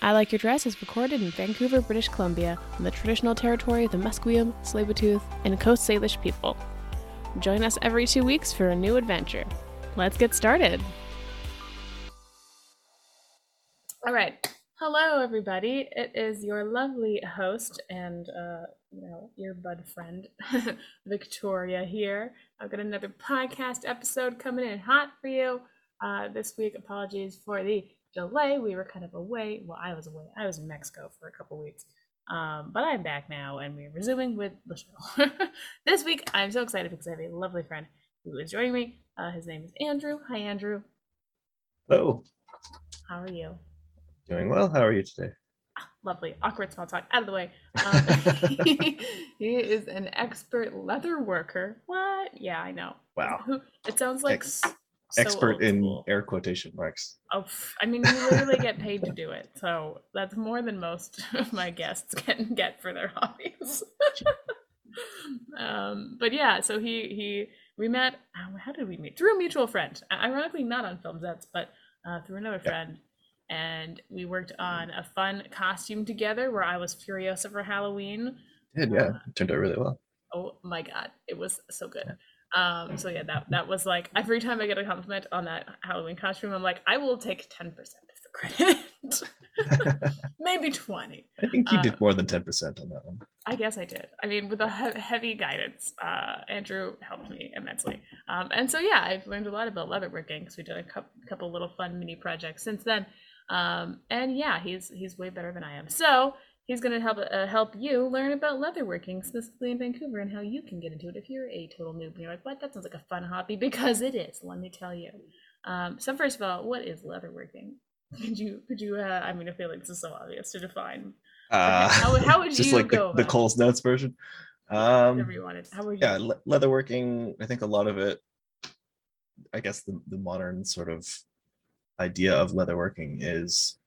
I Like Your Dress is recorded in Vancouver, British Columbia, on the traditional territory of the Musqueam, Tsleil-Waututh, and Coast Salish people. Join us every two weeks for a new adventure. Let's get started. All right. Hello, everybody. It is your lovely host and, uh, you know, your bud friend, Victoria here. I've got another podcast episode coming in hot for you. Uh, this week, apologies for the delay. We were kind of away. Well, I was away. I was in Mexico for a couple weeks. Um, but I'm back now and we're resuming with the show. this week, I'm so excited because I have a lovely friend who is joining me. Uh, his name is Andrew. Hi, Andrew. Hello. How are you? Doing well. How are you today? Ah, lovely. Awkward small talk out of the way. Um, he, he is an expert leather worker. What? Yeah, I know. Wow. Who- It sounds like Ex- so Expert in school. air quotation marks. Oh, I mean, you literally get paid to do it, so that's more than most of my guests can get for their hobbies. um, but yeah, so he he we met. uh, How did we meet? Through a mutual friend. Ironically, not on film sets, but uh, through another Yeah. friend. And we worked on a fun costume together where I was Furiosa for Halloween. Did yeah, it turned out really well. Oh my god, it was so good. Um, so yeah, that that was like every time I get a compliment on that Halloween costume, I'm like, I will take ten percent of the credit, maybe twenty. I think you Uh, did more than ten percent on that one. I guess I did. I mean, with a he- heavy guidance, uh, Andrew helped me immensely. Um, and so yeah, I've learned a lot about leatherworking because we did a cou- couple little fun mini projects since then. Um, and yeah, he's he's way better than I am. So he's going to help uh, help you learn about leatherworking specifically in Vancouver and how you can get into it if you're a total noob and you're like, what? That sounds like a fun hobby because it is. Let me tell you. Um, so first of all, what is leatherworking? Could you could you? Uh, I mean, I feel like this is so obvious to define. Uh, how would- how would just you like go the, the? Coles Notes version. Whatever Um, you wanted. How were you? yeah, le- leatherworking. I think a lot of it. I guess the the modern sort of idea of leatherworking is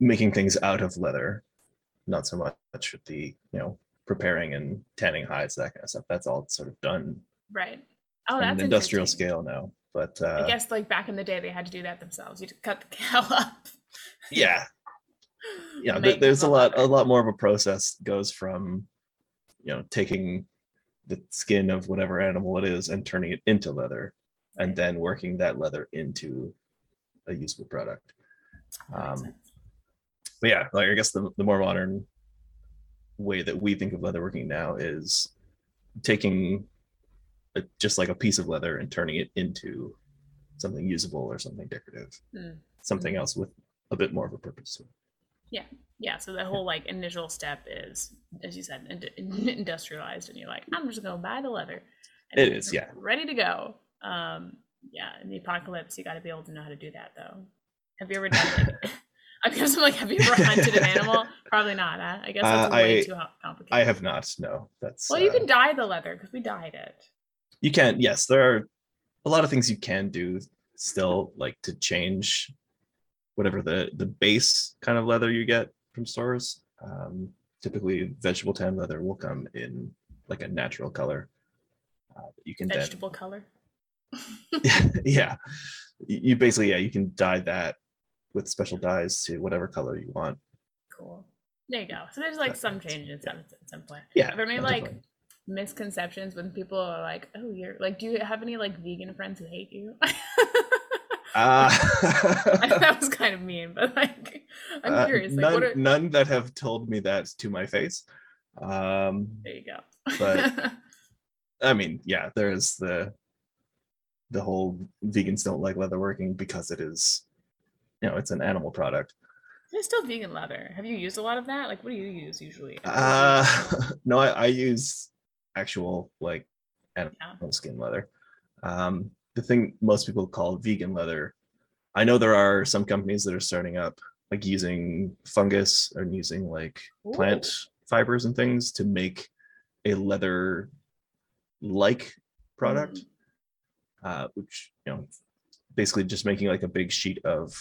making things out of leather, not so much with the you know preparing and tanning hides that kind of stuff. That's all sort of done Right. Oh, on that's an industrial scale now. But uh, I guess like back in the day, they had to do that themselves. You'd cut the cow up. yeah, yeah th- there's a lot a lot more of a process goes from you know taking the skin of whatever animal it is and turning it into leather and then working that leather into a usable product um. But yeah like i guess the, the more modern way that we think of leatherworking now is taking a, just like a piece of leather and turning it into something usable or something decorative Hmm. something else with a bit more of a purpose Yeah. Yeah. So the whole like initial step is, as you said, ind- industrialized, and you're like, I'm just gonna buy the leather. and it's yeah. Ready to go. Um, yeah. In the apocalypse, you got to be able to know how to do that, though. Have you ever done? Like, I guess I'm like, have you ever hunted an animal? Probably not. Huh? I guess that's Uh, way I- too complicated. i have not no that's Well, you uh, can dye the leather because we dyed it. you can yes there are a lot of things you can do still like to change whatever the the base kind of leather you get from stores um typically vegetable tan leather will come in like a natural color uh, you can then Vegetable color. yeah you basically yeah you can dye that with special dyes to whatever color you want Cool. There you go. So there's like some change in some at some point. yeah Have you ever made no, like definitely. misconceptions when people are like, "Oh, you're like," do you have any like vegan friends who hate you? uh, that was kind of mean, but like, I'm uh, curious. Like, none, what are? none that have told me that to my face um There you go. but- I mean, yeah, there's the the whole vegans don't like leatherworking because it is, you know, it's an animal product. there's still vegan leather. Have you used a lot of that? Like, what do you use usually? Uh no, I, I use actual like animal Yeah. skin leather. Um, the thing most people call vegan leather, I know there are some companies that are starting up like using fungus and using like plant fibers and things to make a leather like product uh, which you know basically just making like a big sheet of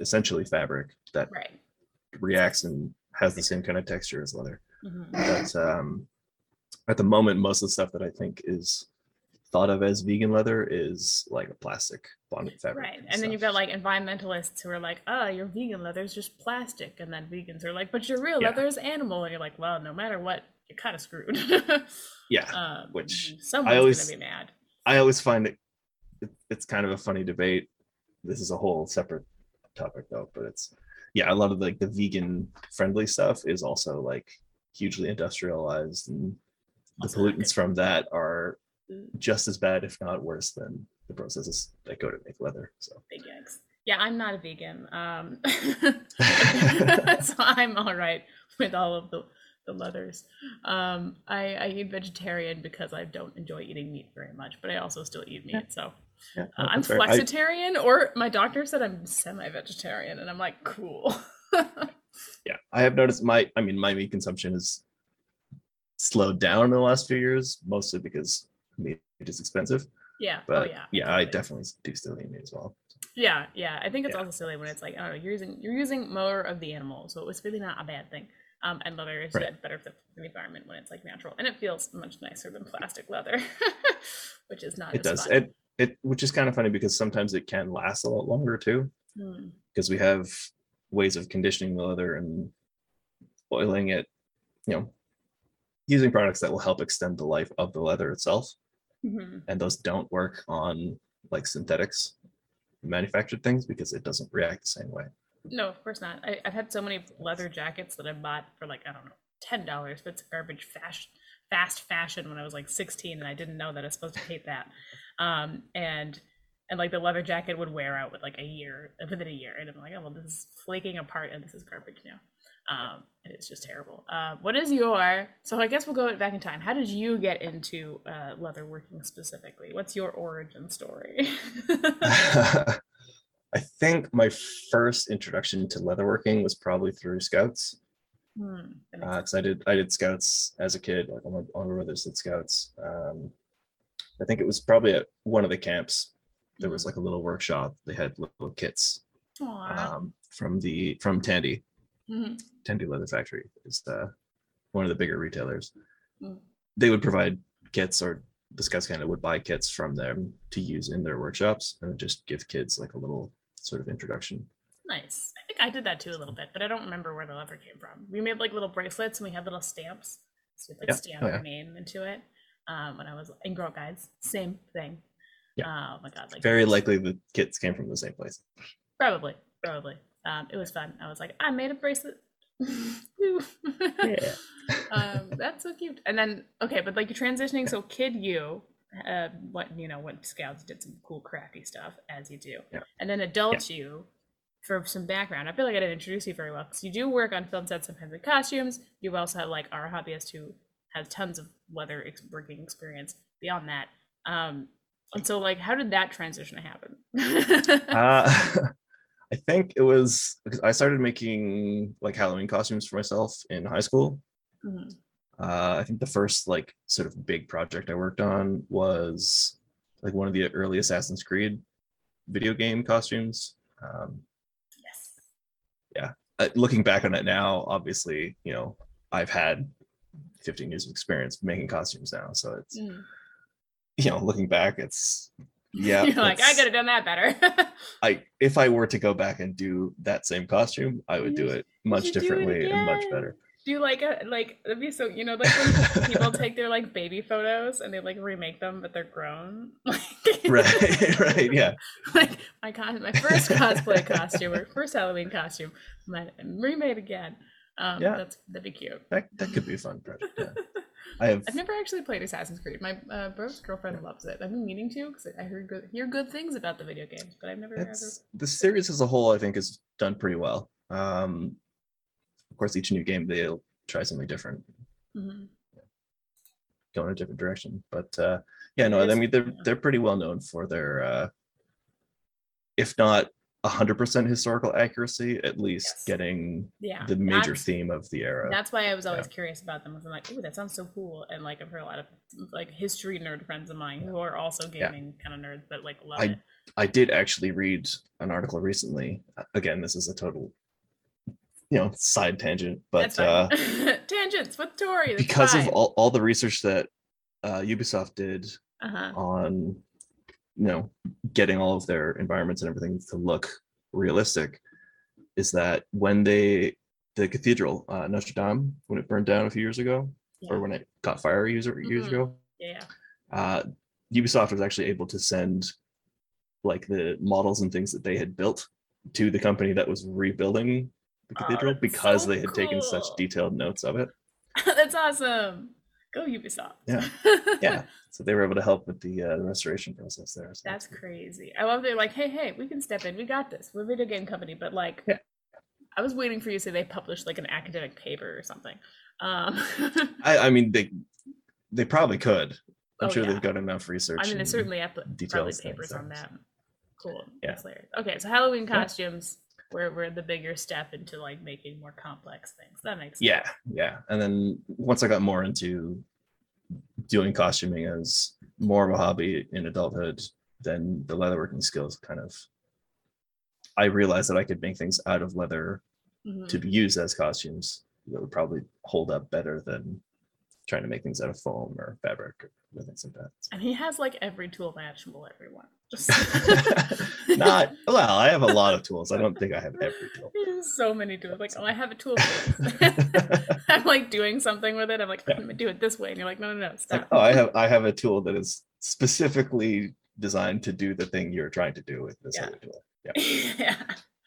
essentially fabric that Right. reacts and has the same kind of texture as leather Mhm. but um, at the moment most of the stuff that i think is thought of as vegan leather is like a plastic bonded fabric. Right. And then you've got like environmentalists who are like, oh, your vegan leather is just plastic. And then vegans are like, but your real Yeah. leather is animal. And you're like, well, no matter what, you're kind of screwed. yeah. um, Which someone's always- going to be mad. I always find it, it it's kind of a funny debate. This is a whole separate topic though, but it's yeah, a lot of like the vegan friendly stuff is also like hugely industrialized and the pollutants from that are just as bad, if not worse, than the processes that go to make leather. So Big yikes. Yeah, I'm not a vegan. Um, so I'm all right with all of the, the leathers. Um, I, I eat vegetarian because I don't enjoy eating meat very much, but I also still eat meat. So yeah, uh, I'm fair. I- flexitarian, or my doctor said I'm semi-vegetarian, and I'm like, cool. yeah, I have noticed my I mean my meat consumption has slowed down in the last few years, mostly because meat is expensive. yeah. But oh yeah. yeah, I definitely do still eat meat as well. Yeah, yeah. I think it's Yeah. also silly when it's like, I don't know, you're using you're using more of the animal, so it was really not a bad thing. Um, and leather is Right. better for the environment when it's like natural, and it feels much nicer than plastic leather, which is not. It as does. fun. It it which is kind of funny because sometimes it can last a lot longer too. Hmm. because we have ways of conditioning the leather and oiling it, you know, using products that will help extend the life of the leather itself. Mhm. And those don't work on like synthetics manufactured things because it doesn't react the same way. No, of course not. I, I've had so many leather jackets that I bought for like I don't know ten dollars, but it's garbage fast fast fashion when I was like sixteen, and I didn't know that I was supposed to hate that. Um, and and like the leather jacket would wear out with like a year within a year, and I'm like, oh well, this is flaking apart, and this is garbage now. Um, it's just terrible. Uh, what is your? So I guess we'll go back in time. How did you get into uh, leather working specifically? What's your origin story? I think my first introduction to leatherworking was probably through scouts. Hmm, that makes because I did I did scouts as a kid. Like all my, all my brothers did scouts. Um, I think it was probably at one of the camps. There was like a little workshop. They had little kits um, from the from Tandy Mhm. Tandy Leather Factory. Is uh, one of the bigger retailers. Mm. They would provide kits, or the scouts kind of would buy kits from them to use in their workshops, and just give kids like a little sort of introduction. Nice. I did that too a little bit, but I don't remember where the leather came from. We made like little bracelets and we had little stamps. So we'd like Yeah. stamp Oh, our name into it. Um, when I was in Girl Guides, same thing. Yeah. Oh my god, like Very likely the kits came from the same place. Probably, probably. Um, it was fun. I was like, I made a bracelet. Um, that's so cute. And then okay, but like you're transitioning. So kid you, uh, what you know, went scouts, did some cool crafty stuff as you do, Yeah. and then adult you. For some background, I feel like I didn't introduce you very well because you do work on film sets, sometimes in costumes. You also have like our hobbyist who has tons of leather ex- working experience beyond that. Um, and so, like, how did that transition happen? uh, I think it was because I started making like Halloween costumes for myself in high school. Mhm. Uh, I think the first like sort of big project I worked on was like one of the early Assassin's Creed video game costumes. Um, Yes. uh, looking back on it now, obviously, you know, I've had 15 years of experience making costumes now, so it's Mm. you know, looking back, it's yeah. You're like, I could have done that better. I if I were to go back and do that same costume, I would do it much it differently and much better. Do you like a like that'd be so you know like when people take their like baby photos and they like remake them but they're grown. like, Right, right, yeah. Like my con- my first cosplay costume or first Halloween costume, my remade again. Um, Yeah. that's that'd be cute. That that could be a fun project. Yeah. I have I've never actually played Assassin's Creed. My uh, brother's girlfriend loves it. I've been meaning to because I heard good, hear good things about the video games, but I've never ever. it's the series as a whole, I think, is done pretty well. Um, course, each new game they'll try something different, Mhm. go in a different direction. But uh, yeah, no, I mean they're yeah. they're pretty well known for their, uh, if not hundred percent historical accuracy, at least Yes. getting Yeah, the major that's- theme of the era. That's why I was always curious about them. I'm like, ooh, that sounds so cool. And like, I've heard a lot of like history nerd friends of mine who are also Yeah. gaming kind of nerds, but like love I- it. I did actually read an article recently. Again, this is a total, you know, side tangent, but uh, tangents with Tori. because of all, all the research that uh, Ubisoft did Uh-huh. on you know getting all of their environments and everything to look realistic is that when they the cathedral uh, Notre Dame when it burned down a few years ago Yeah. or when it caught fire years years Mhm. ago Yeah. uh, Ubisoft was actually able to send like the models and things that they had built to the company that was rebuilding the Oh, cathedral that's because so they had taken such detailed notes of it. That's awesome. Go Ubisoft. Yeah. Yeah, so they were able to help with the, uh, the restoration process there. So That's crazy. I love they're like, hey, hey, we can step in. We got this. We're a video game company, but like, Yeah. I was waiting for you to say they published like an academic paper or something. Um, I, I mean, they they probably could. I'm Oh, sure yeah. they've got enough research. I mean, they and- certainly have probably details papers things on that. Cool. Yeah. That's hilarious. Okay, so Halloween Yeah. Were, were the bigger step into like making more complex things. That makes sense. Yeah, yeah. And then once I got more into doing costuming as more of a hobby in adulthood, then the leatherworking skills kind of I realized that I could make things out of leather Mhm. to be used as costumes that would probably hold up better than trying to make things out of foam or fabric or things like that. And he has like every tool imaginable, everyone. Just Not well, I have a lot of tools. I don't think I have every tool. So many tools. Like, oh, I have a tool. I'm like doing something with it. I'm like, I'm gonna do it this way, and you're like, no, no, no, stop. like, oh, I have I have a tool that is specifically designed to do the thing you're trying to do with this Yeah. other tool. yeah, yeah.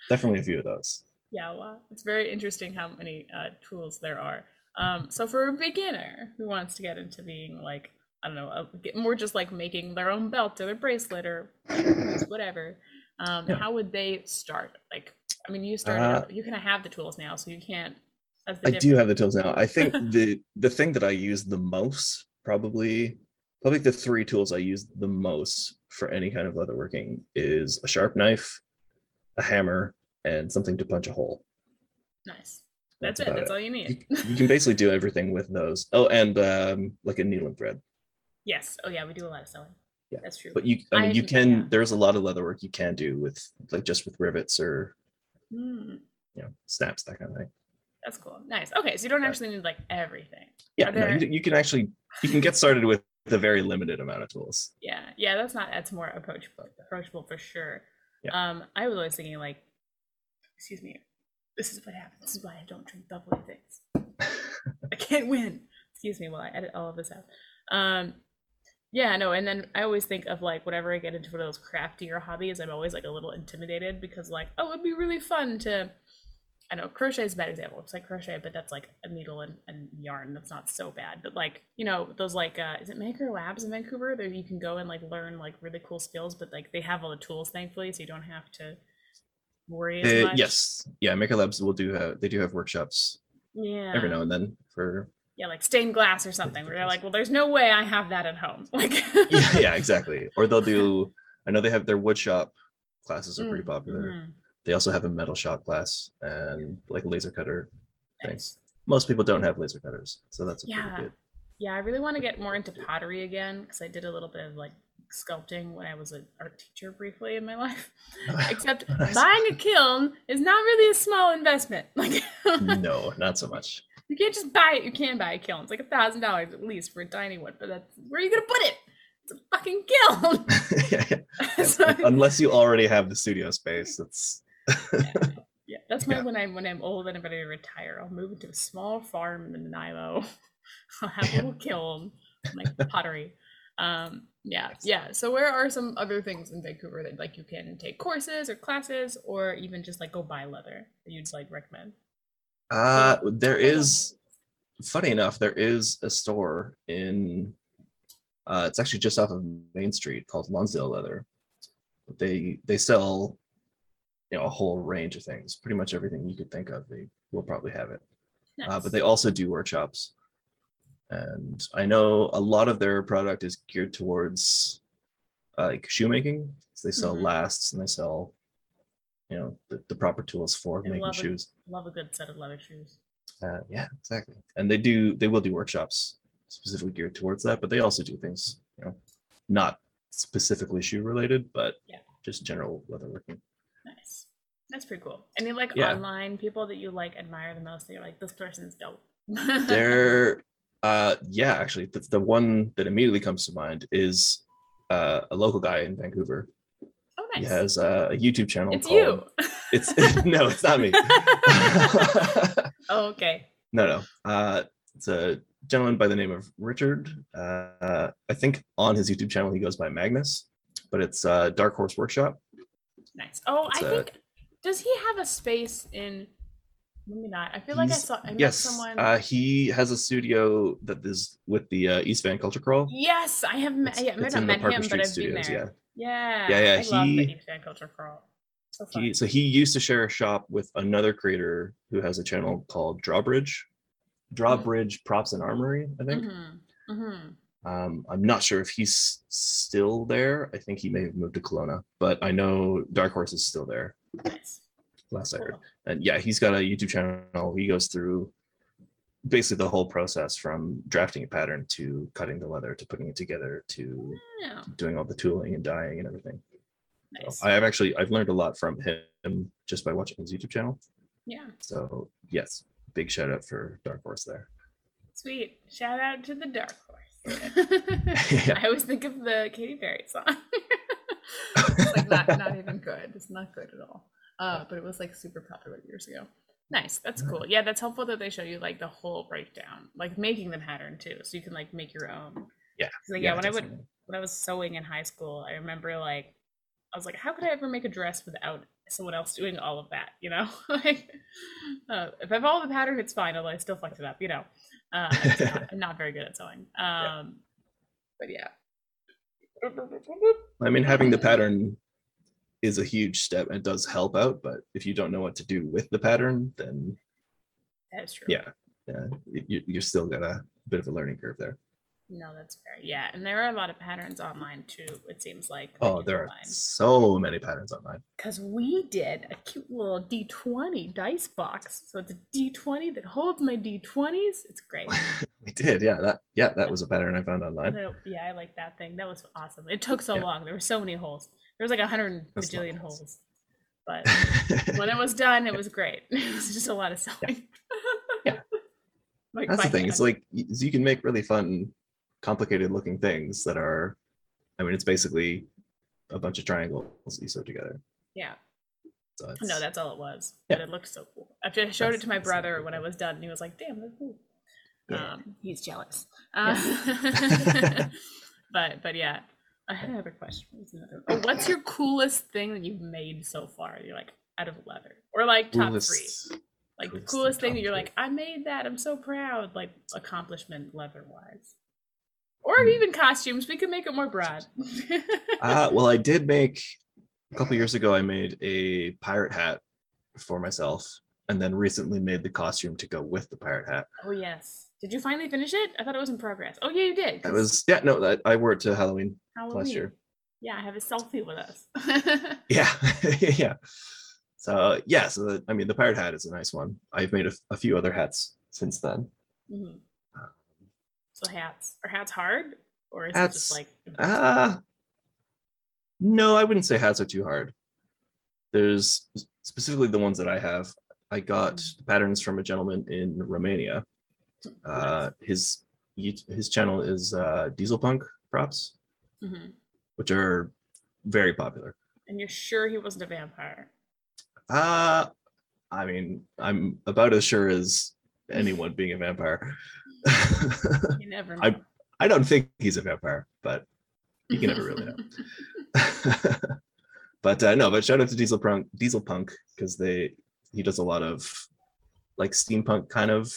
Definitely a few of those. yeah. Well, it's very interesting how many uh, tools there are. Um, so for a beginner who wants to get into being like, I don't know, get more just like making their own belt or their bracelet or whatever, um, Yeah. how would they start? Like, I mean, you started. Uh, you kind of have the tools now, so you can't. That's I do have the tools now. I think the the thing that I use the most probably probably the three tools I use the most for any kind of leatherworking is a sharp knife, a hammer, and something to punch a hole. Nice. That's, it. about That's all you You, need. you can basically do everything with those. Oh, and um, like a needle and thread. yes. Oh yeah, we do a lot of sewing. Yeah, That's true. But you, I mean, you I've- can. yeah. There's a lot of leather work you can do with like just with rivets or Hmm, you know snaps that kind of thing. that's cool. Nice. Okay, so you don't actually need like everything. Yeah, Are no, you, you can actually you can get started with a very limited amount of tools. Yeah, yeah. That's not. That's more approachable. Approachable for sure. Yeah. Um, I was always thinking like, excuse me, this is what happens. This is why I don't drink bubbly things. I can't win. Excuse me while I edit all of this out. Um, yeah, no, and then I always think of like whenever I get into one of those craftier hobbies, I'm always like a little intimidated because like, oh, it'd be really fun to I know crochet is a bad example. It's like crochet, but that's like a needle and, and yarn. That's not so bad. But like, you know, those like uh is it Maker Labs in Vancouver? There you can go and like learn like really cool skills, but like they have all the tools thankfully, so you don't have to worry as Uh, much. yes, yeah, Maker Labs will do have they do have workshops Yeah. every now and then for Yeah, like stained glass or something where they're like, well, there's no way I have that at home. Like yeah, yeah, exactly. Or they'll do. I know they have their wood shop classes are pretty popular. mhm. They also have a metal shop class and like laser cutter. Nice. Thanks. Most people don't have laser cutters, so that's a Yeah. good. Yeah, I really want to get more into pottery again because I did a little bit of like sculpting when I was an art teacher briefly in my life. Except Nice. buying a kiln is not really a small investment. Like no, not so much. You can't just buy it. You can buy a kiln. It's like a thousand dollars at least for a tiny one. But that's where are you gonna put it? It's a fucking kiln. yeah, yeah. So- Unless you already have the studio space, it's yeah, that's my Yeah. when I'm when I'm old and I'm ready to retire. I'll move into a small farm in Nanaimo. I'll have a Yeah. little kiln, like pottery. Um, yeah, yeah. So where are some other things in Vancouver that like you can take courses or classes or even just like go buy leather that you'd like recommend? Uh there is funny enough, there is a store in uh it's actually just off of Main Street called Lonsdale Leather. They they sell you know a whole range of things, pretty much everything you could think of. They will probably have it. Uh, but they also do workshops. And I know a lot of their product is geared towards uh, like shoemaking. So they sell Mhm. lasts and they sell, you know, the, the proper tools for I making love shoes. Love a good set of leather shoes. Uh, yeah, exactly. And they do they will do workshops specifically geared towards that, but they also do things, you know, not specifically shoe related, but Yeah. just general leatherworking. Nice. That's pretty cool. Any like Yeah. online people that you like admire the most that you're like, this person's dope. There, uh, yeah, actually, the, the one that immediately comes to mind is uh, a local guy in Vancouver. Oh, He nice. has uh, a YouTube channel. it's called, you. It's no, it's not me. oh, okay. no, no. Uh, it's a gentleman by the name of Richard. Uh, I think on his YouTube channel he goes by Magnus, but it's uh, Dark Horse Workshop. Nice. Oh, It's I a- think does he have a space in? Maybe not. I feel like I saw. I yes, someone. uh, he has a studio that is with the uh, East Van Culture Crawl. yes, I have met. It's- Yeah, I it's in met him, Street but I've Studios, been there. yeah. Yeah. Yeah, yeah, I love the he- Culture Crawl. So. He, so he used to share a shop with another creator who has a channel called Drawbridge, Drawbridge Props and Armory. I think. Mm-hmm. Mm-hmm. Um, I'm not sure if he's still there. I think he may have moved to Kelowna, but I know Dark Horse is still there. Nice. Last I heard, and yeah, he's got a YouTube channel. He goes through basically the whole process from drafting a pattern to cutting the leather to putting it together to Yeah. doing all the tooling and dyeing and everything. So I have actually I've learned a lot from him just by watching his YouTube channel. yeah. So yes, big shout out for Dark Horse there. Sweet. Shout out to the Dark Horse. Yeah. I always think of the Katy Perry song. it's like not, not even good. It's not good at all. Uh, but it was like super popular years ago. Nice. That's cool. Yeah, that's helpful that they show you like the whole breakdown, like making the pattern too, so you can like make your own. Yeah. Like, yeah, when I would when I was sewing in high school, I remember like I was like, how could I ever make a dress without someone else doing all of that? You know, like uh, if I follow the pattern, it's fine. Although I still fucked it up. You know, uh, I'm, not, I'm not very good at sewing. Um, but yeah. I mean, having the pattern is a huge step and does help out, but if you don't know what to do with the pattern, then That's true. yeah, yeah, you, you're still got a bit of a learning curve there. No, that's fair. Yeah, and there are a lot of patterns online too. It seems like. Oh, there are so many patterns online. Because we did a cute little D20 dice box. So it's a D20 that holds my D20s. It's great. we did, yeah. That yeah, that was a pattern I found online. Yeah, I like that thing. That was awesome. It took so Yeah. long. There were so many holes. There was like a hundred bajillion holes. But when it was done, it was great. It was just a lot of sewing. Yeah. Like That's the thing. It's like you can make really fun, complicated looking things that are. I mean, it's basically a bunch of triangles you sew together. yeah. So No, that's all it was. Yeah. But it looked so cool. After I showed it to my brother when I was done, and he was like, "Damn, that's cool." Yeah. Um, he's jealous. Uh, but but yeah, I had another question. What was another- Oh, what's your coolest thing that you've made so far? You're like out of leather, or like top three? Coolest- Like the coolest coolest thing, thing that you're three. like, I made that. I'm so proud. Like accomplishment leather wise, or even costumes. We can make it more broad. Uh, well, I did make a couple years ago. I made a pirate hat for myself, and then recently made the costume to go with the pirate hat. oh yes. Did you finally finish it? I thought it was in progress. Oh yeah, you did. 'cause was yeah, no, that I wore it to Halloween Halloween. last year. Yeah, I have a selfie with us. Yeah, yeah. So yeah, so the, I mean, the pirate hat is a nice one. I've made a, a few other hats since then. Mhm. So hats are hats hard, or is it Hats, just like Uh no, I wouldn't say hats are too hard. There's specifically the ones that I have. I got the patterns from a gentleman in Romania. Uh, his his channel is uh, Diesel Punk props, Mhm. which are very popular. and you're sure he wasn't a vampire? Uh I mean, I'm about as sure as anyone being a vampire. You never. I- I don't think he's a vampire, but you can never really know. but uh, no, but shout out to Diesel Punk, Diesel Punk, because they he does a lot of like steampunk kind of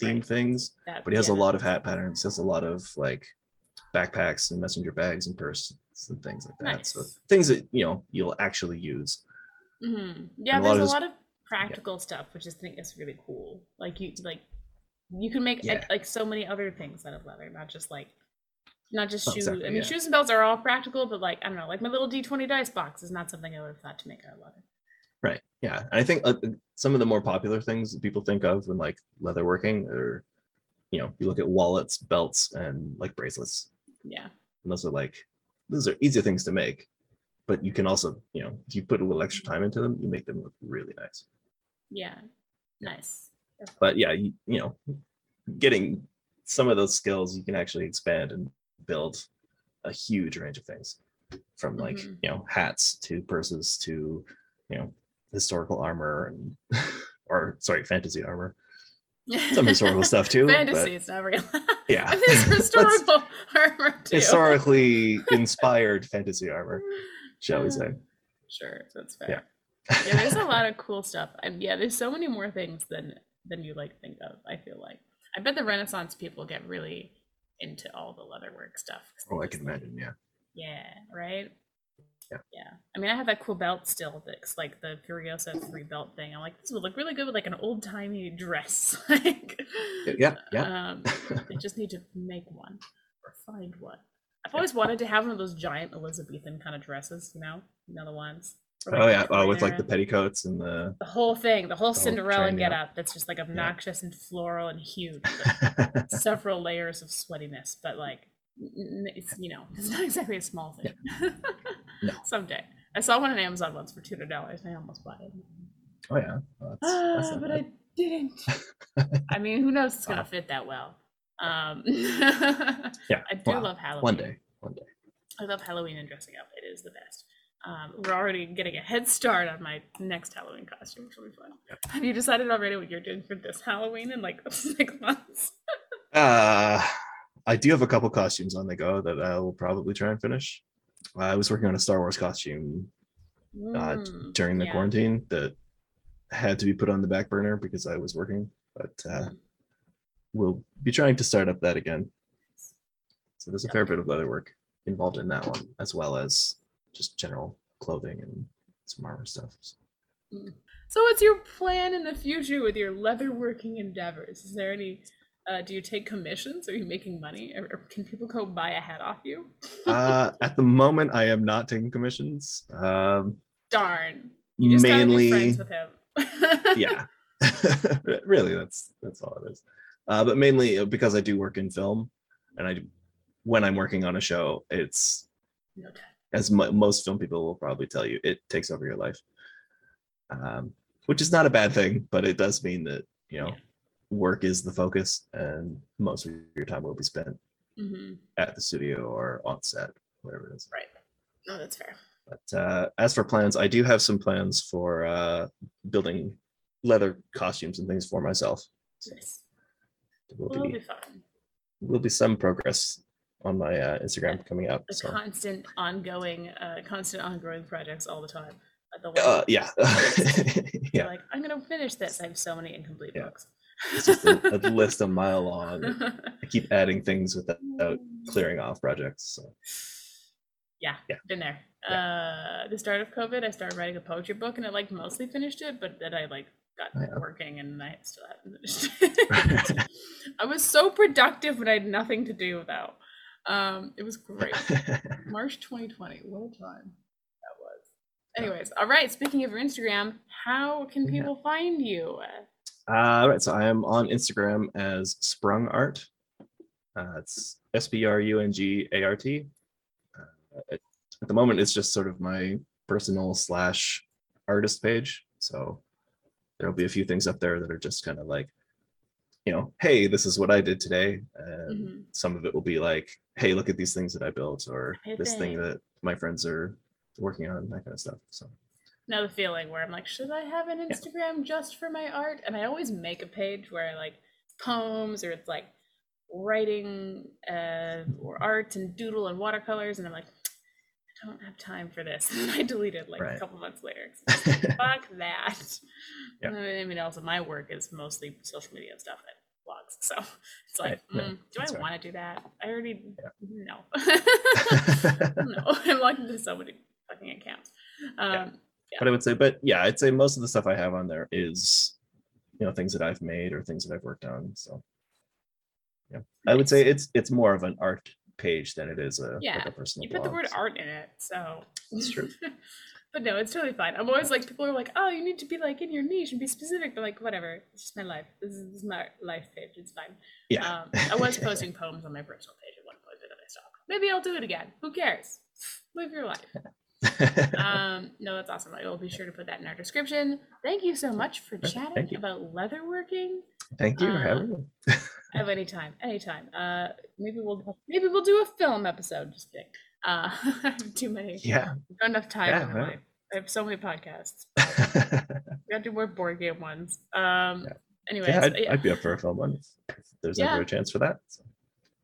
theme Right. things, That- but he has a lot of hat patterns. He has a lot of like backpacks and messenger bags and purses and things like that. So things that you know you'll actually use. Mhm. Yeah, a there's of a lot of practical stuff, which I think is really cool. Like you, like you can make Yeah. like so many other things out of leather, not just like not just Oh, shoes. exactly, I mean, yeah. shoes and belts are all practical, but like I don't know, like my little D20 dice box is not something I would have thought to make out of leather. Right. Yeah. And I think uh, some of the more popular things that people think of when like leatherworking or, you know, you look at wallets, belts, and like bracelets. Yeah. And those are like, those are easy things to make. But you can also, you know, if you put a little extra time into them, you make them look really nice. Yeah. Nice. But yeah, you, you know, getting some of those skills you can actually expand and build a huge range of things from like Mhm. you know hats to purses to you know historical armor and or sorry fantasy armor some historical stuff too Fantasy, it's not real. yeah historical armor too. historically inspired fantasy armor shall we say Sure, that's fair. Yeah. Yeah, there's a lot of cool stuff, and yeah, there's so many more things than than you like think of. I feel like I bet the Renaissance people get really into all the leatherwork stuff. oh i can like, imagine yeah Yeah, right. Yeah. Yeah. I mean, I have that cool belt still. That's like the Furiosa three belt thing. I'm like, this would look really good with like an old timey dress. like, yeah yeah um, I just need to make one or find one. I've always wanted to have one of those giant Elizabethan kind of dresses. You know, you know the ones. Or, oh yeah oh with like the petticoats and the the whole thing, the whole The whole Cinderella train, yeah. get up. That's just like obnoxious and floral and huge. several layers of sweatiness, but like it's you know it's not exactly a small thing. No. Someday, I saw one on Amazon once for two hundred dollars, and I almost bought it. oh yeah Well, that's, that's Ah, but bad. I didn't. I mean, who knows? It's gonna Wow. fit that well. Um, yeah I do well, love Halloween. one day one day I love Halloween and dressing up. It is the best. Um, we're already getting a head start on my next Halloween costume, which will be fun. Have you decided already what you're doing for this Halloween in like six months? Uh, I do have a couple costumes on the go that I will probably try and finish. I was working on a Star Wars costume uh, Mm, during the yeah. quarantine that had to be put on the back burner because I was working, but uh, Mm. we'll be trying to start up that again. So there's a Yeah. fair bit of leather work involved in that one, as well as just general clothing and some armor stuff. So, what's your plan in the future with your leatherworking endeavors? Is there any? Uh, do you take commissions? Are you making money? Or, or can people go buy a hat off you? Uh, at the moment, I am not taking commissions. Um, Darn! You just gotta be mainly, friends with him. yeah really that's that's all it is uh, but mainly uh, because i do work in film and i do when i'm working on a show it's No time. As mo- most film people will probably tell you it takes over your life um, which is not a bad thing but it does mean that you know Yeah. work is the focus and most of your time will be spent hmm at the studio or on set whatever it is Right. No, that's fair. but uh, as for plans i do have some plans for uh, building leather costumes and things for myself Nice. There will it'll be be fun. will be some progress on my uh, Instagram coming up. So constant, ongoing, uh, constant, ongoing projects all the time. The uh, yeah, yeah, like, I'm gonna finish this. I have so many incomplete Yeah. books. it's just a, a list a mile long. I keep adding things without clearing off projects. So Yeah, Yeah. been there. Uh, the start of COVID, I started writing a poetry book, and I like mostly finished it, but then I like got Oh, yeah. working, and I still haven't finished. it. I was so productive when I had nothing to do though. Um, it was great. March 2020. What a time that was. Anyways, all right. Speaking of your Instagram, how can Yeah. people find you? uh, right, so I am on Instagram as Sprung Art. Uh, it's S P R U N G A R T. Uh, at, at the moment, it's just sort of my personal slash artist page. So there'll be a few things up there that are just kind of like, you know, hey, this is what I did today. And Mhm. some of it will be like, hey, look at these things that I built, or Hey, this thing thing. that my friends are working on, that kind of stuff. So Know the feeling where I'm like, should I have an Instagram just for my art? And I always make a page where I like poems or it's like writing uh, or art and doodle and watercolors, and I'm like, I don't have time for this. And I delete it like a couple months later. like, Fuck that. Yeah. I mean, also my work is mostly social media stuff and blogs, so it's like, Right. No, mm, do I want to do that? I already Yeah. no, no. I'm logged into so many fucking accounts. Um, but I would say, but yeah, I'd say most of the stuff I have on there is, you know, things that I've made or things that I've worked on. So yeah, I would say it's it's more of an art page than it is a like Yeah, a personal. you put the word so- art in it, so That's true. but no, it's totally fine. I'm always like, people are like, oh, you need to be like in your niche and be specific. But like, whatever, it's just my life. This is, this is my life page. It's fine. Yeah. Um, I was posting poems on my personal page at one point, but then I stopped. Maybe I'll do it again. Who cares? Live your life. Um, no, that's awesome. I will be sure to put that in our description. Thank you so much for chatting about leatherworking. Thank you for having me. I have anytime, anytime. Uh, maybe we'll maybe we'll do a film episode. Just kidding. Uh, too many. Yeah. Not enough time Yeah, in my life. I have so many podcasts. We got to do more board game ones. Um. Yeah. Anyways, yeah, I'd, yeah, I'd be up for a film one if there's Yeah. ever a chance for that. So.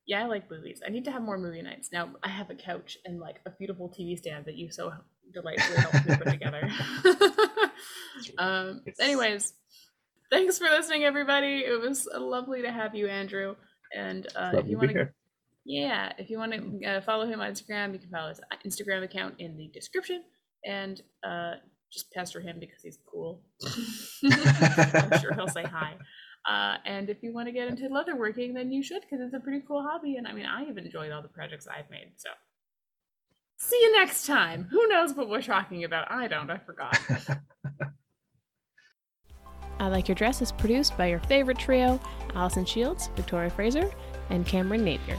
yeah, I like movies. I need to have more movie nights. Now I have a couch and like a beautiful TV stand that you so delightfully helped me put together. um. It's- Anyways, thanks for listening, everybody. It was lovely to have you, Andrew. And uh, if you want to. Yeah, if you want to uh, follow him on Instagram, you can follow his Instagram account in the description, and uh, just pester him because he's cool. I'm sure he'll say hi. Uh, and if you want to get into leatherworking, then you should because it's a pretty cool hobby. And I mean, I have enjoyed all the projects I've made. So, see you next time. Who knows what we're talking about? I don't. I forgot. I Like Your Dress is produced by your favorite trio Allison Shields, Victoria Fraser, and Cameron Napier.